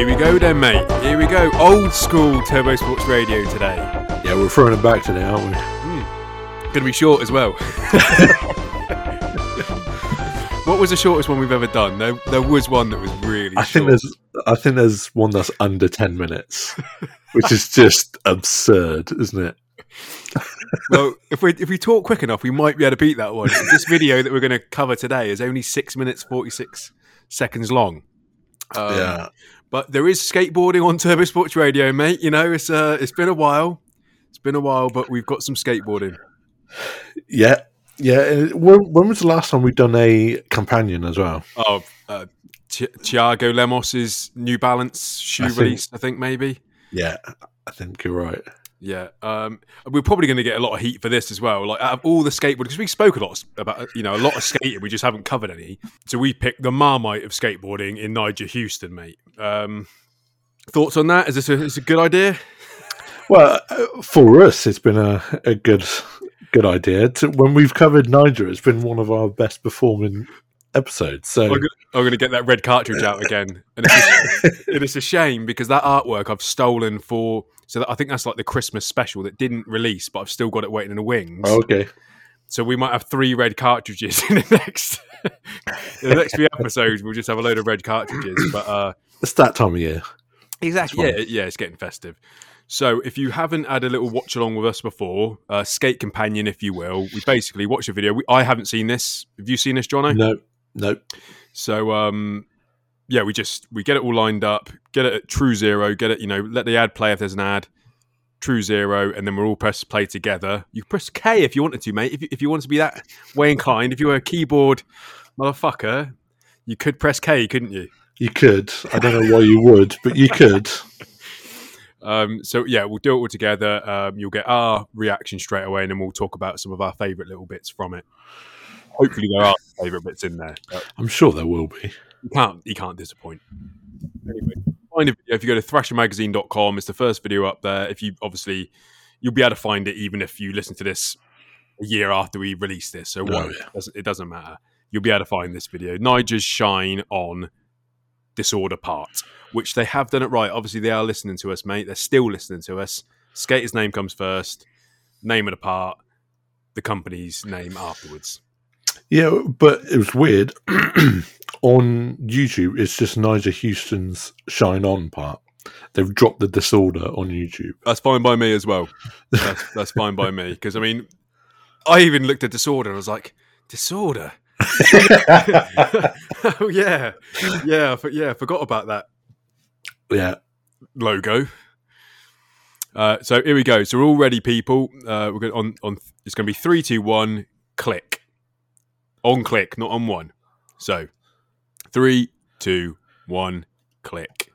Here we go then, mate. Here we go. Old school Turbo Sports Radio today. Yeah, we're throwing it back today, aren't we? Going to be short as well. what was the shortest one we've ever done? There, there was one that was really. I think there's, I think there's one that's under ten minutes, which is just absurd, isn't it? well, if we if we talk quick enough, we might be able to beat that one. this video that we're going to cover today is only six minutes forty six seconds long. Um, yeah, but there is skateboarding on Turbo Sports Radio, mate. You know, it's uh, it's been a while. It's been a while, but we've got some skateboarding. yeah, yeah. uh, When, when was the last time we've done a companion as well? Oh, uh, Thi- Thiago Lemos's New Balance shoe I think- release, I think maybe. Yeah, I think you're right. Yeah, um, we're probably going to get a lot of heat for this as well. Like out of all the skateboarding, because we spoke a lot about you know a lot of skating, we just haven't covered any. So we picked the Marmite of skateboarding in Nyjah Huston, mate. Um, thoughts on that? Is this a, is this a good idea? Well, uh, for us, it's been a, a good good idea. To, when we've covered Nyjah, it's been one of our best performing episodes. So I'm gonna, I'm gonna get that red cartridge out again, and it's a, it is a shame because that artwork I've stolen for. So that, I think that's like the Christmas special that didn't release, but I've still got it waiting in the wings. okay, So we might have three red cartridges in the next in the next few episodes. We'll just have a load of red cartridges. But uh, it's that time of year. exactly, yeah, yeah, it's getting festive. So if you haven't had a little watch along with us before, uh, skate companion, if you will, we basically watch a video. We, I haven't seen this. Have you seen this, Jono? No, no. So um, yeah, we just we get it all lined up, get it at true zero, get it, you know, let the ad play if there's an ad, true zero, and then we're all press play together. You press K if you wanted to, mate. If you, if you want to be that way inclined, if you were a keyboard motherfucker, you could press K, couldn't you? You could. I don't know why you would, but you could. Um, so yeah, we'll do it all together. Um, you'll get our reaction straight away, and then we'll talk about some of our favourite little bits from it. Hopefully, there are favourite bits in there. But I'm sure there will be. You can't you can't disappoint. Anyway, find a video if you go to thrashermagazine.com. It's the first video up there. If you obviously you'll be able to find it even if you listen to this a year after we release this. So Oh, what yeah. it, doesn't, it doesn't matter. You'll be able to find this video. Nyjah's shine on disorder part, which they have done it right. Obviously, they are listening to us, mate. They're still listening to us. Skater's name comes first, name of the part, the company's name afterwards. Yeah, but it was weird. on YouTube, it's just Nyjah Huston's Shine On part. They've dropped the disorder on YouTube. That's fine by me as well. That's, that's fine by me because I mean, I even looked at disorder and I was like, disorder. oh yeah, yeah, I for- yeah. I forgot about that yeah, logo. Uh, so here we go. So we're all ready, people. Uh, we're going on on. It's going to be three, two, one. Click. On click, not on one. So three, two, one. Click.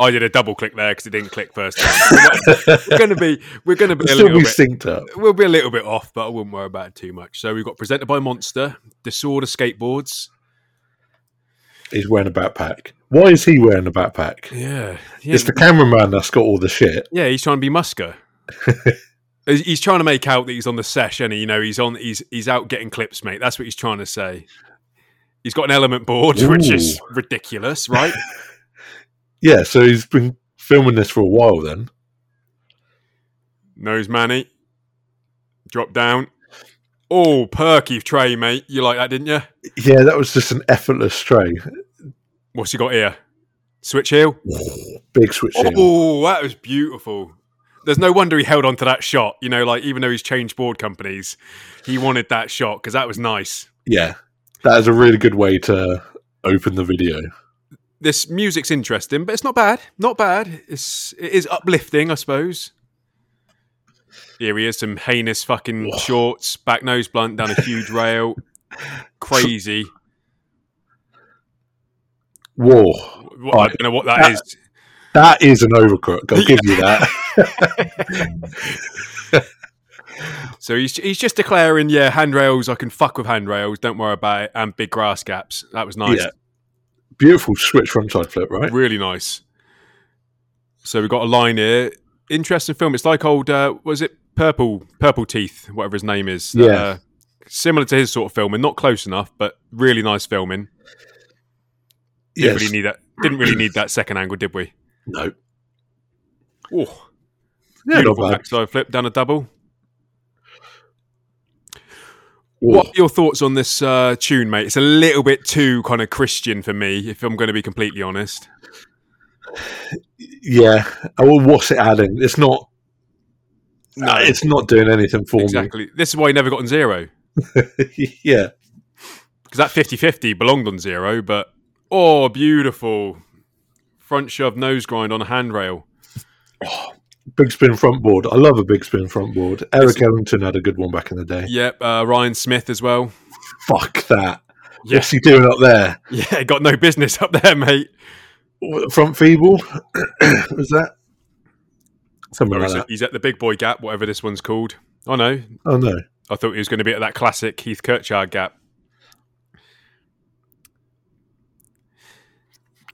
I did a double click there because it didn't click first time. we're going to be we're going to be a little be bit synced up. we'll be a little bit off, but I wouldn't worry about it too much. So we've got presented by Monster, Disorder Skateboards. He's wearing a backpack. Why is he wearing a backpack? Yeah, yeah, It's the cameraman that's got all the shit. yeah. He's trying to be Muska. he's trying to make out that he's on the sesh, and you know he's on. He's he's out getting clips, mate. That's what he's trying to say. He's got an element board, which is ridiculous, right? Yeah, so he's been filming this for a while then. Nose Manny, drop down. Oh, perky tray, mate. You like that, didn't you? Yeah, that was just an effortless tray. What's he got here? Switch heel. Big switch heel. Oh, that was beautiful. There's no wonder he held on to that shot. You know, like even though he's changed board companies, he wanted that shot because that was nice. Yeah, that is a really good way to open the video. This music's interesting, but it's not bad. Not bad. It's it is uplifting, I suppose. Here he is, some heinous fucking shorts, back nose blunt down a huge rail. Crazy. Whoa, What- I don't know what that That- is. that is an overcrook. I'll give you that. So he's he's just declaring, yeah, handrails. I can fuck with handrails. Don't worry about it. And big grass gaps. That was nice. Yeah. Beautiful switch frontside flip, right? Really nice. So we've got a line here. Interesting film. It's like old, uh, was it Purple Purple Teeth, whatever his name is. Yeah. Uh, similar to his sort of filming. Not close enough, but really nice filming. Didn't Yes. really need that. Didn't really need that second angle, did we? No. Oh, Yeah, beautiful backside flip down a double. Oh, What are your thoughts on this uh, tune, mate? It's a little bit too kind of Christian for me, if I'm going to be completely honest. Yeah. Oh, well, what's it adding? It's not. No, it's not doing anything for me. exactly. This is why he never got on zero yeah. because that 50-50 belonged on zero. But oh, beautiful front shove nose grind on a handrail. Big spin front board. I love a big spin front board. Erik Ellington had a good one back in the day. Yep, uh, Ryan Smith as well. Fuck that. Yeah. What's he doing up there? Yeah, got no business up there, mate. Front feeble? Was that? Somewhere like that. he's at the big boy gap, whatever this one's called. Oh no, Oh, no. I thought he was going to be at that classic Heath Kirchart gap.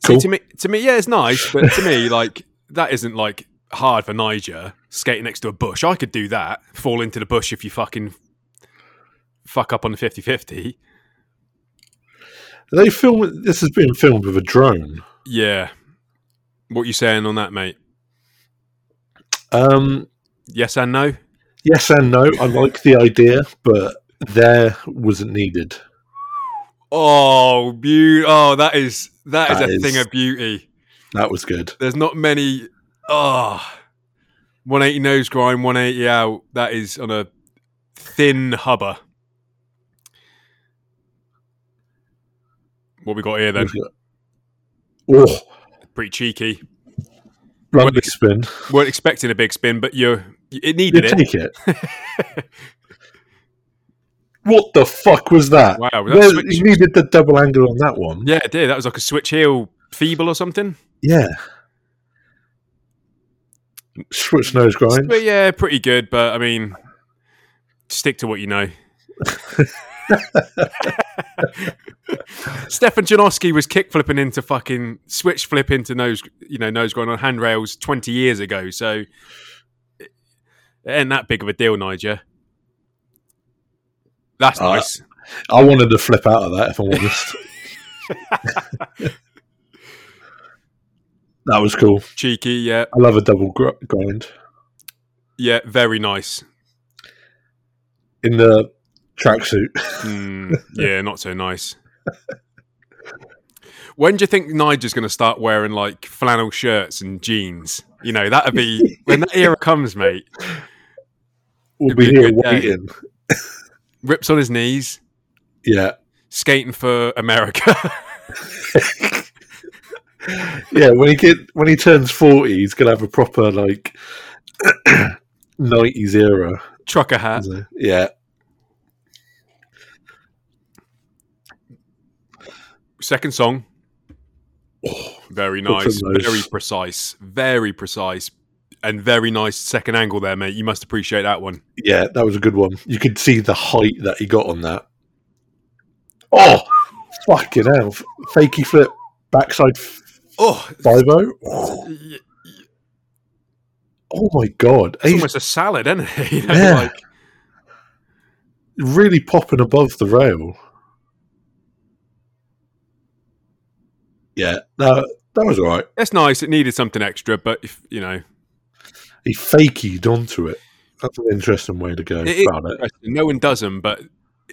Cool. See, to me, to me, yeah, it's nice, but to me, like that isn't like hard for Nyjah skating next to a bush. I could do that, fall into the bush if you fucking fuck up on the 50-50. They film? This has been filmed with a drone. Yeah, what you saying on that, mate? Um, Yes and no. yes and no. I like the idea, but there wasn't needed. Oh, beauty! Oh, that is that is a is- thing of beauty. That was good. There's not many. Oh, 180 nose grind, 180 out. That is on a thin hubber. What we got here then? Oh, Pretty cheeky. blunt big spin. weren't expecting a big spin, but you it You needed it. take it. what the fuck was that? Wow, that Where- switch- you needed the double angle on that one. Yeah, it did. That was like a switch heel feeble or something. Yeah. Switch nose grind. But yeah, pretty good. But I mean, stick to what you know. Stefan Janoski was kick flipping into fucking switch flip into nose, you know, nose grind on handrails twenty years ago. So it ain't that big of a deal, Nyjah. That's Uh, nice. I wanted to flip out of that, if I'm honest. that was cool. Cheeky, yeah, I love a double gr- grind. yeah, very nice. In the tracksuit. Mm, yeah, not so nice. When do you think Nyjah's going to start wearing like flannel shirts and jeans? You know, that'd be when that era comes, mate. We'll be be here waiting. Rips on his knees, Yeah. skating for America. Yeah, when he get when he turns forty, he's gonna have a proper like nineties era. Trucker hat. isn't? Yeah. Second song. Oh, very nice. Very precise. Very precise. And very nice second angle there, mate. You must appreciate that one. Yeah, that was a good one. You could see the height that he got on that. Oh, fucking hell! Fakey flip, backside Oh, five o. it's Oh my god! He's almost a salad, isn't it? You know, Yeah. like, really popping above the rail. Yeah, that that was all right. That's nice. It needed something extra, but if you know, He fakied onto it. That's an interesting way to go It about it. no one does them, but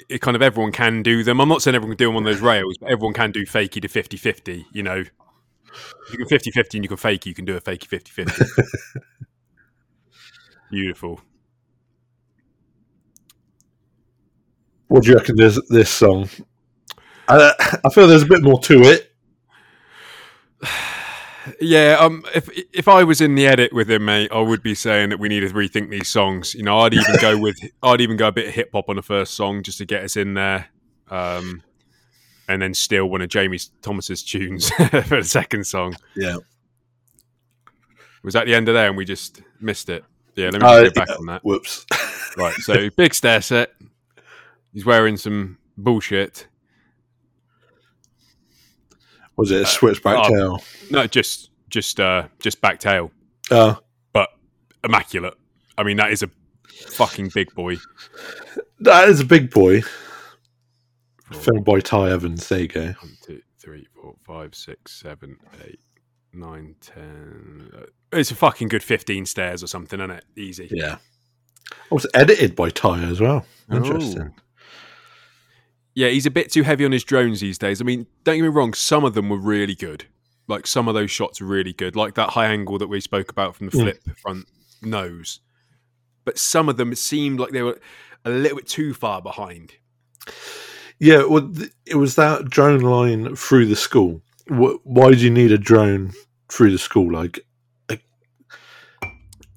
it kind of everyone can do them. I'm not saying everyone can do them on those rails, but everyone can do fakey to 50 50. You know, you can 50 50 and you can fakey, you can do a fakey 50 50. Beautiful. What do you reckon? This this song? I, I feel there's a bit more to it. Yeah, um, if if I was in the edit with him, mate, I would be saying that we need to rethink these songs. You know, I'd even go with I'd even go a bit of hip hop on the first song just to get us in there, um, and then steal one of Jamie Thomas's tunes for the second song. Yeah. Was that the end of there, and we just missed it? Yeah, let me Uh, go back on that. Whoops. Right, so big stair set. He's wearing some bullshit. Was it a switchback oh. tail? No, just just uh just back tail, Uh, but immaculate. I mean, that is a fucking big boy. that is a big boy. Filmed by Ty Evans. There you go. One, two, three, four. five, six, seven, eight, nine, ten. Uh, It's a fucking good fifteen stairs or something, isn't it? Easy. Yeah. It was edited by Ty as well. Interesting. Yeah, he's a bit too heavy on his drones these days. I mean, don't get me wrong, some of them were really good. Like some of those shots were really good, like that high angle that we spoke about from the Mm. flip front nose. But some of them seemed like they were a little bit too far behind. Yeah, well, th- it was that drone line through the school. Wh- Why do you need a drone through the school? Like, like,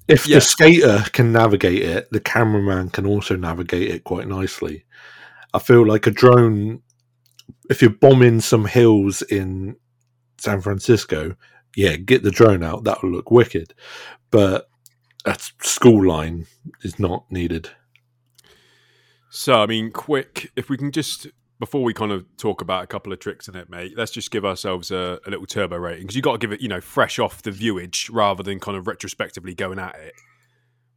if Yeah. the skater can navigate it, the cameraman can also navigate it quite nicely. I feel like a drone, if you're bombing some hills in San Francisco, yeah, get the drone out. That'll look wicked. But a school line is not needed. So, I mean, quick, if we can just, before we kind of talk about a couple of tricks in it, mate, let's just give ourselves a, a little turbo rating because you got to give it, you know, fresh off the viewage rather than kind of retrospectively going at it.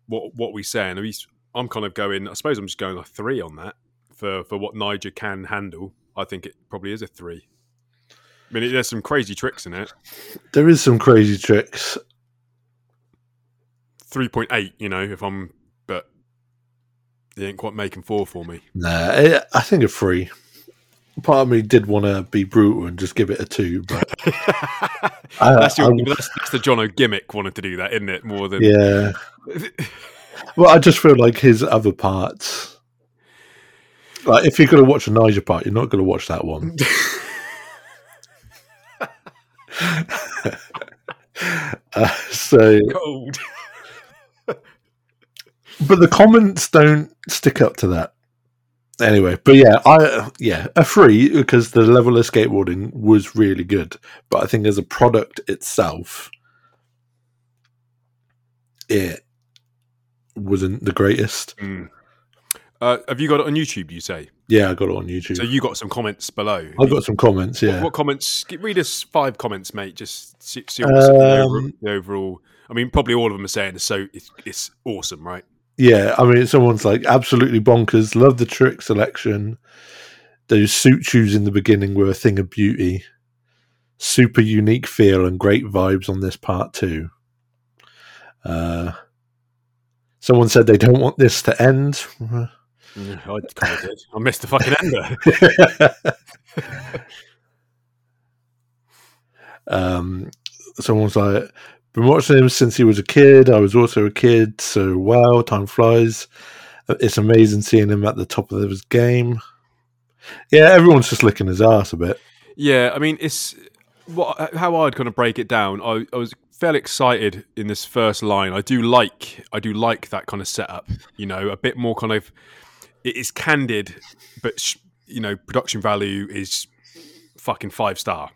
What what we saying? I mean, I'm kind of going, I suppose I'm just going a three on that for, for what Nyjah can handle. I think it probably is a three. I mean, there's some crazy tricks in it. There is some crazy tricks. 3.8, you know, if I'm, he ain't quite making four for me. Nah, eh, I think a three. Part of me did want to be brutal and just give it a two, but I, that's, your, I- that's, that's the Jono gimmick wanted to do that, isn't it? More than yeah. Well, I just feel like his other parts. Like, if you're going to watch a Nyjah part, you're not going to watch that one. uh, so, cold. But the comments don't stick up to that. Anyway, but yeah, I yeah a free because the level of skateboarding was really good, but I think as a product itself, it wasn't the greatest. Mm. Uh, have you got it on YouTube? You say Yeah, I got it on YouTube. so. You got some comments below. I've got some comments. Yeah, What, comments? Read us five comments, mate. Just see, see what's the, over, Um, the overall. I mean, probably all of them are saying it's so it's, it's awesome, right? Yeah. I mean, someone's like absolutely bonkers. Love the trick selection. Those suit shoes in the beginning were a thing of beauty. Super unique feel and great vibes on this part too. Uh, someone said they don't want this to end. I did. I missed the fucking ender. um, someone's like, been watching him since he was a kid. I was also a kid, so wow, time flies. It's amazing seeing him at the top of his game. Yeah, everyone's just licking his ass a bit. Yeah, I mean, it's what how I'd kind of break it down. I, I was fairly excited in this first line. I do like I do like that kind of setup. You know, a bit more kind of it is candid, but sh- you know, production value is fucking five star.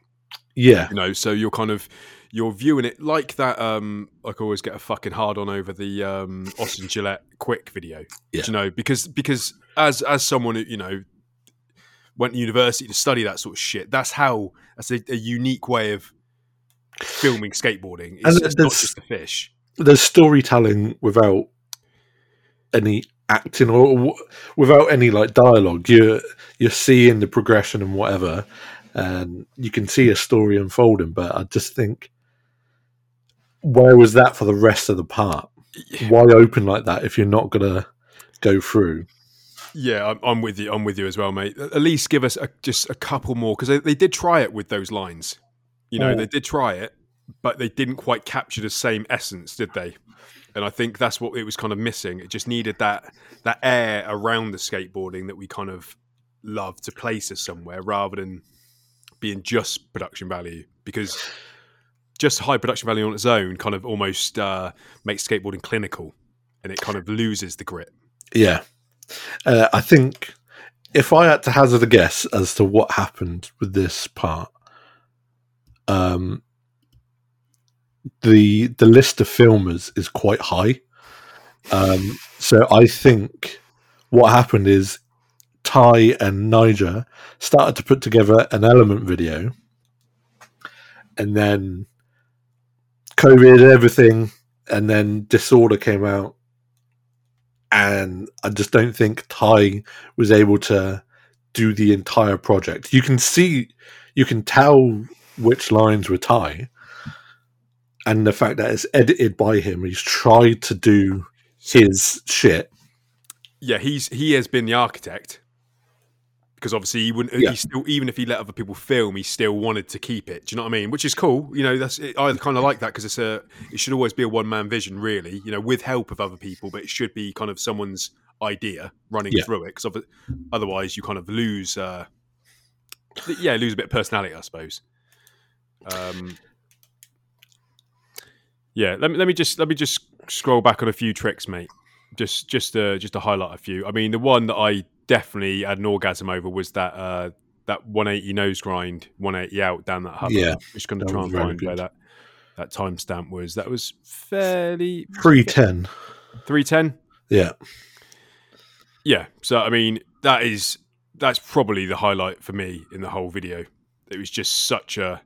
Yeah, You know, so you're kind of you're viewing it like that. Um, like I always get a fucking hard on over the um Austin Gillette quick video. Yeah. You know, because because as as someone who you know went to university to study that sort of shit. That's how that's a, a unique way of filming skateboarding. It's, And it's not there's- just a fish. there's storytelling without any acting or w- without any like dialogue. You're you're seeing the progression and whatever, and you can see a story unfolding. But I just think, where was that for the rest of the part? Why open like that if you're not gonna go through? Yeah, I'm, I'm with you. I'm with you as well, mate. At least give us a, just a couple more because they, they did try it with those lines. You know, Oh. they did try it, but they didn't quite capture the same essence, did they? And I think that's what it was kind of missing. It just needed that that air around the skateboarding that we kind of love to place us somewhere, rather than being just production value. Because just high production value on its own kind of almost uh, makes skateboarding clinical, and it kind of loses the grit. Yeah, uh, I think if I had to hazard a guess as to what happened with this part, um, the the list of filmers is quite high. Um, so I think what happened is Ty and Nyjah started to put together an element video, and then COVID, everything, and then Disorder came out, and I just don't think Ty was able to do the entire project. You can see, you can tell which lines were Ty, and the fact that it's edited by him. He's tried to do his shit. Yeah, he's he has been the architect because obviously he wouldn't. Yeah. He still, even if he let other people film, he still wanted to keep it. Do you know what I mean? Which is cool. You know, that's I kind of like that because it's a. It should always be a one man vision, really. You know, with help of other people, but it should be kind of someone's idea running Yeah. through it. Because otherwise, you kind of lose. uh Yeah, lose a bit of personality, I suppose. Um. Yeah, let me let me just let me just scroll back on a few tricks, mate. Just just uh, just to highlight a few. I mean, the one that I definitely had an orgasm over was that uh, that 180 nose grind, 180 out down that hub. Yeah, just going to try and find where good. that that timestamp was. That was fairly Three ten. 310. Yeah, Yeah. So I mean, that is that's probably the highlight for me in the whole video. It was just such a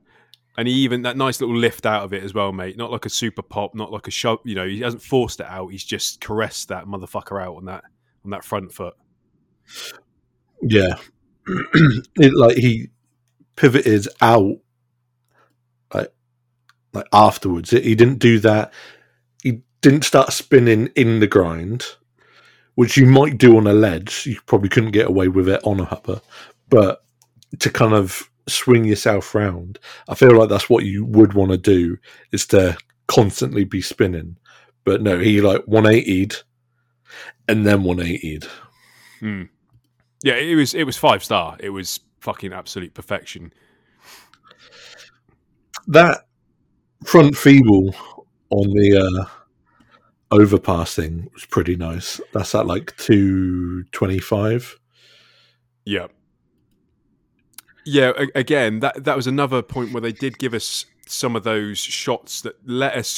and even that nice little lift out of it as well, mate. Not like a super pop, not like a shove. You know, he hasn't forced it out. He's just caressed that motherfucker out on that on that front foot. Yeah. it like he pivoted out like like afterwards. He didn't do that. He didn't start spinning in the grind, which you might do on a ledge. You probably couldn't get away with it on a hopper, but to kind of swing yourself round, I feel like that's what you would want to do is to constantly be spinning. But no, he like 180'd and then 180'd. Hmm. Yeah, it was it was five star. It was fucking absolute perfection. that front feeble on the uh, overpass thing was pretty nice. That's at like two twenty five. Yeah. Yeah, a- again, that that was another point where they did give us some of those shots that let us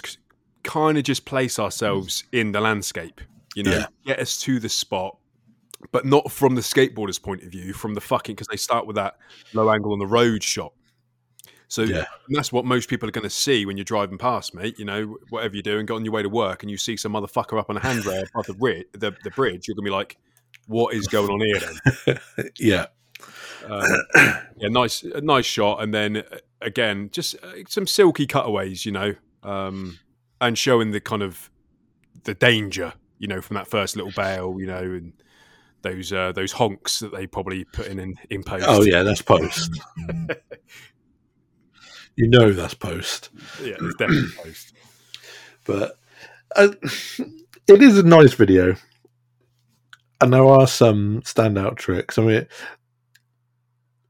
kind of just place ourselves in the landscape, you know, Yeah. get us to the spot, but not from the skateboarder's point of view, from the fucking because they start with that low angle on the road shot. So Yeah. that's what most people are going to see when you're driving past, mate. You know, whatever you're doing, go on your way to work, and you see some motherfucker up on a handrail above the, ri- the the bridge. You're going to be like, "What is going on here?" Then Yeah, um, yeah, nice, a nice shot, and then uh, again, just uh, some silky cutaways, you know, um, and showing the kind of the danger, you know, from that first little bail, you know, and those uh, those honks that they probably put in in, in post. oh yeah, that's post. you know that's post, yeah, it's definitely post. but uh, it is a nice video, and there are some standout tricks. I mean,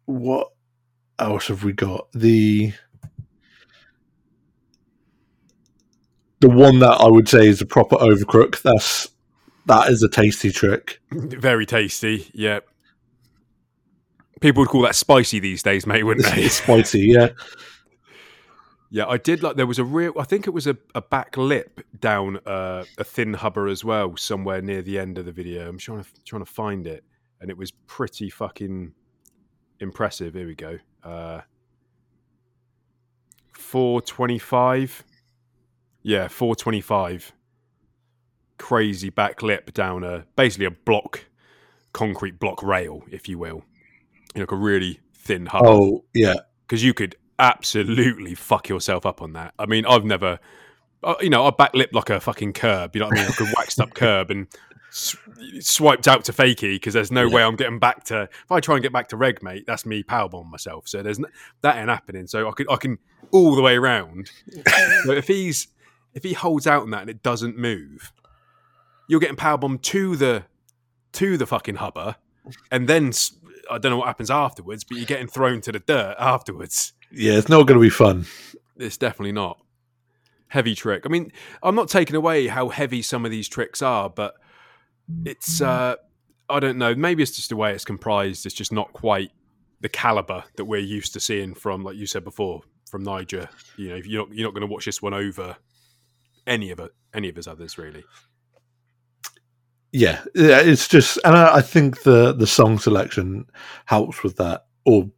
what else have we got? The the one that I would say is a proper overcrook. That's that is a tasty trick. Very tasty. Yeah. People would call that spicy these days, mate, wouldn't they? spicy, yeah. Yeah, I did like. There was a real. I think it was a, a back lip down uh, a thin hubber as well, somewhere near the end of the video. I'm trying to trying to find it, and it was pretty fucking impressive. Here we go. Uh, Four twenty five. Yeah, four twenty five. Crazy back lip down a basically a block, concrete block rail, if you will. You know, like a really thin hubber Oh, yeah. because you could absolutely fuck yourself up on that. I mean, I've never, uh, you know, I backlip like a fucking curb. You know what I mean? Like a waxed up curb and s- swiped out to fakie because there's no Yeah. way I'm getting back to. If I try and get back to reg, mate, that's me powerbomb myself. So there's n- that ain't happening. So I can I can all the way around. but if he's if he holds out on that and it doesn't move, you're getting powerbombed to the to the fucking hubber, and then. I don't know what happens afterwards, but you're getting thrown to the dirt afterwards. Yeah, it's not going to be fun. It's definitely not. Heavy trick. I mean, I'm not taking away how heavy some of these tricks are, but it's uh I don't know, maybe it's just the way it's comprised, it's just not quite the caliber that we're used to seeing from like you said before, from Nyjah. You know, you're not you're not gonna watch this one over any of it any of his others really. Yeah, yeah, it's just, and I, I think the the song selection helps with that, or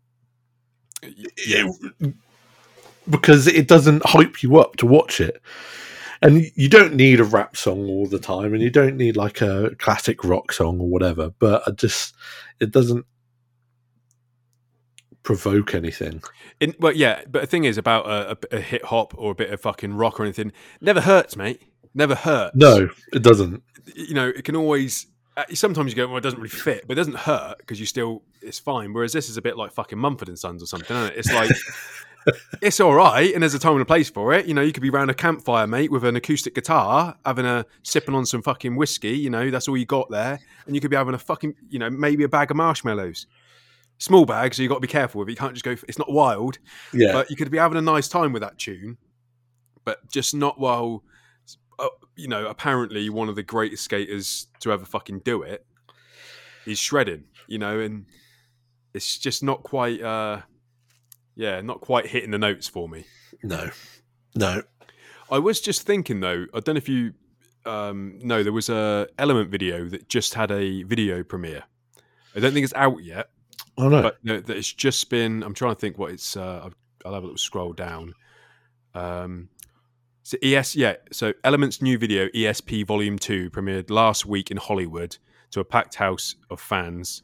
Yeah. because it doesn't hype you up to watch it, and you don't need a rap song all the time, and you don't need like a classic rock song or whatever. But I just, it doesn't provoke anything. In, well, yeah, but the thing is about a, a, a hit hop or a bit of fucking rock or anything, never hurts, mate. Never hurts. No, it doesn't. you know, it can always. uh, Sometimes you go, well, it doesn't really fit, but it doesn't hurt because you still, it's fine. Whereas this is a bit like fucking Mumford and Sons or something, isn't it? It's like, it's all right, and there's a time and a place for it. You know, you could be around a campfire, mate, with an acoustic guitar, having a sipping on some fucking whiskey. You know, that's all you got there, and you could be having a fucking, you know, maybe a bag of marshmallows. Small bag, so you got to be careful with it. You can't just go. It's not wild, Yeah, but you could be having a nice time with that tune, but just not while, uh, you know, apparently one of the greatest skaters to ever fucking do it is shredding, you know, and it's just not quite, uh, yeah, not quite hitting the notes for me. no, no. I was just thinking though, I don't know if you um, know, there was a Element video that just had a video premiere. I don't think it's out yet, Oh no. but no, that it's just been. I'm trying to think what it's. Uh, I'll have a little scroll down. Um, so ES, yeah. So Element's new video, ESP Volume Two, premiered last week in Hollywood to a packed house of fans.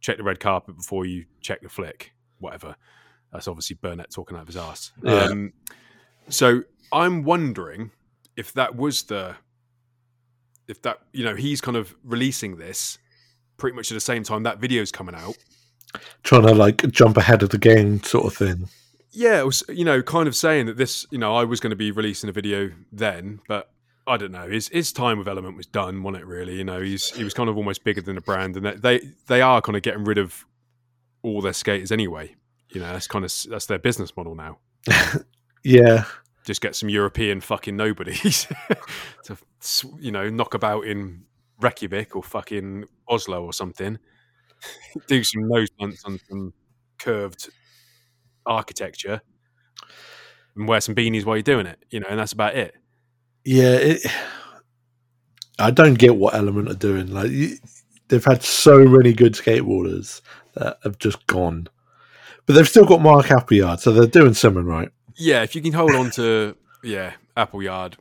Check the red carpet before you check the flick. Whatever. That's obviously Burnett talking out of his ass. Yeah. Um, so I'm wondering if that was the, if that you know he's kind of releasing this pretty much at the same time that video's coming out. Trying to like jump ahead of the game, sort of thing. Yeah, it was you know kind of saying that this you know I was going to be releasing a video then, but I don't know. His his time with Element was done, wasn't it? Really, you know, he's he was kind of almost bigger than a brand, and they they are kind of getting rid of all their skaters anyway. You know, that's kind of that's their business model now. Yeah, Just get some European fucking nobodies to you know knock about in Reykjavik or fucking Oslo or something. Do some nose blunts on some curved architecture and wear some beanies while you're doing it, you know, and that's about it. yeah. It, I don't get what Element are doing. Like you, they've had so many good skateboarders that have just gone, but they've still got Mark Appleyard, so they're doing something right. Yeah, if you can hold on to yeah Appleyard,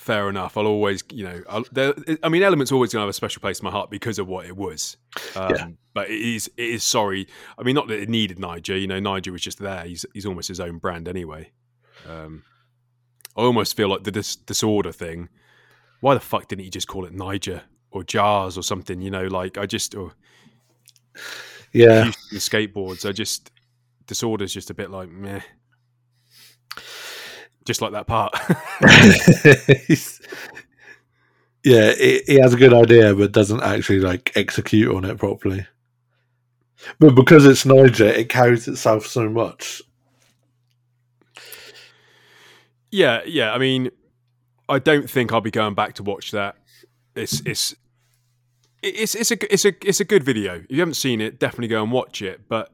fair enough. I'll always you know I'll, there, I mean Element's always going to have a special place in my heart because of what it was. Um, Yeah. But it is it is sorry. I mean not that it needed Nyjah. You know Nyjah was just there. He's he's almost his own brand anyway. Um, I almost feel like the dis- disorder thing. Why the fuck didn't he just call it Nyjah or Jars or something? You know, like I just or Yeah, Huston skateboards. I just disorder's just a bit like meh. Just like that part. Yeah. He, he has a good idea, but doesn't actually like execute on it properly. But because it's Nyjah, it carries itself so much. Yeah, yeah. I mean, I don't think I'll be going back to watch that. It's it's it's it's a it's a it's a good video. If you haven't seen it, definitely go and watch it. But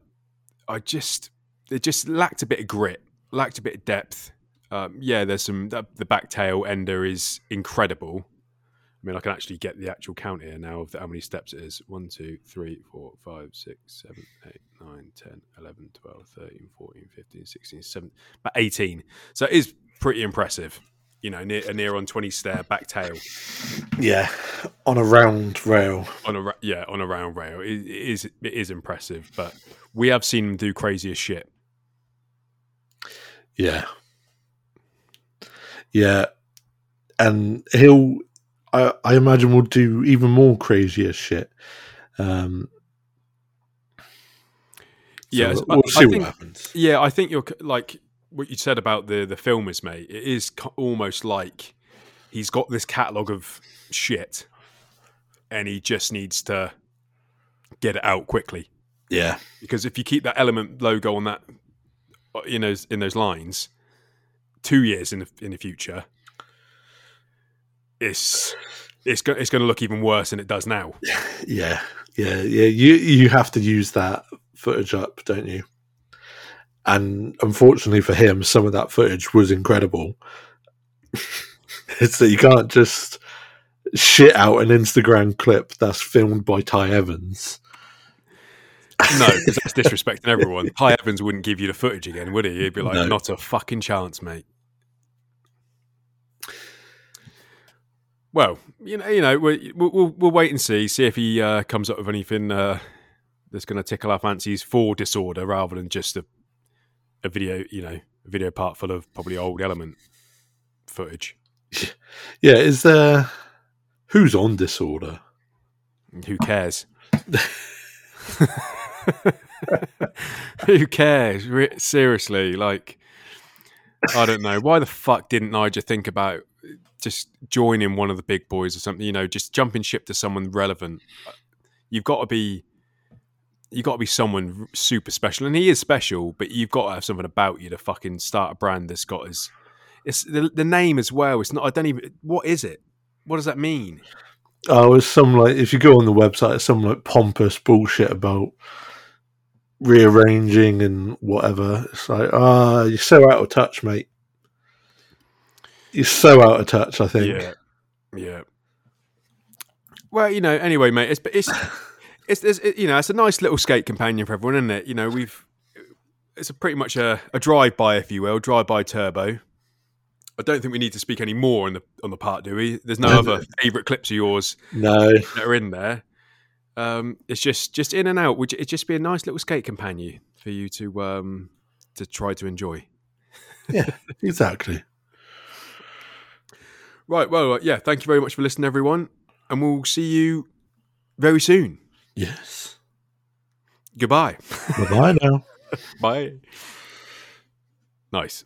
I just it just lacked a bit of grit, lacked a bit of depth. Um, yeah, there's some that, the back tail ender is incredible. I mean, I can actually get the actual count here now of the, how many steps it is. 1, 2, 3, 4, 5, 6, 7, 8, 9, 10, 11, 12, 13, 14, 15, 16, 17, about 18. So it is pretty impressive. You know, near, a near on 20 stair back tail Yeah, on a round rail. on a yeah on a round rail. It, it is it is impressive, but we have seen him do crazier shit. Yeah. Yeah. And he'll I, I imagine will do even more crazier shit. Um so Yeah, we'll, I- I see think- what happens. Yeah, I think you're like what you said about the the filmers, mate. It is almost like he's got this catalog of shit, and he just needs to get it out quickly. Yeah. Because if you keep that element logo on that uh, in those in those lines, two years in the in the future, it's it's go, it's going to look even worse than it does now. Yeah. Yeah. Yeah. You you have to use that footage up, don't you? And unfortunately for him, some of that footage was incredible. it's that you can't just shit out an Instagram clip that's filmed by Ty Evans. No, because that's disrespecting everyone. Ty Evans wouldn't give you the footage again, would he? He'd be like, No. "Not a fucking chance, mate." Well, you know, you know, we- we'll we'll, we'll wait and see, see if he uh, comes up with anything uh, that's going to tickle our fancies for disorder rather than just a a video, you know, a video part full of probably old element footage. Yeah, is there who's on disorder? Who cares? Who cares? Re- seriously, like I don't know. Why the fuck didn't Nyjah think about just joining one of the big boys or something? You know, just jumping ship to someone relevant. You've got to be, you've got to be someone super special, and he is special. But you've got to have something about you to fucking start a brand that's got his. It's the, the name as well. It's not. I don't even. What is it? What does that mean? Oh, it's some like if you go on the website, it's some like pompous bullshit about rearranging and whatever. It's like, ah, you're so out of touch, mate. You're so out of touch. I think. Yeah, yeah. Well, you know. Anyway, mate, it's it's it's, it's it, you know it's a nice little skate companion for everyone, isn't it? You know, we've it's a pretty much a, a drive by, if you will, drive by turbo. I don't think we need to speak any more on the on the part, do we? There's no No, other favourite clips of yours No, that are in there. Um, it's just just in and out. Would it just be a nice little skate companion for you to um to try to enjoy? Yeah, exactly. Right. Well, uh, yeah. Thank you very much for listening, everyone, and we'll see you very soon. Yes. Goodbye. Bye bye now. Bye. Nice.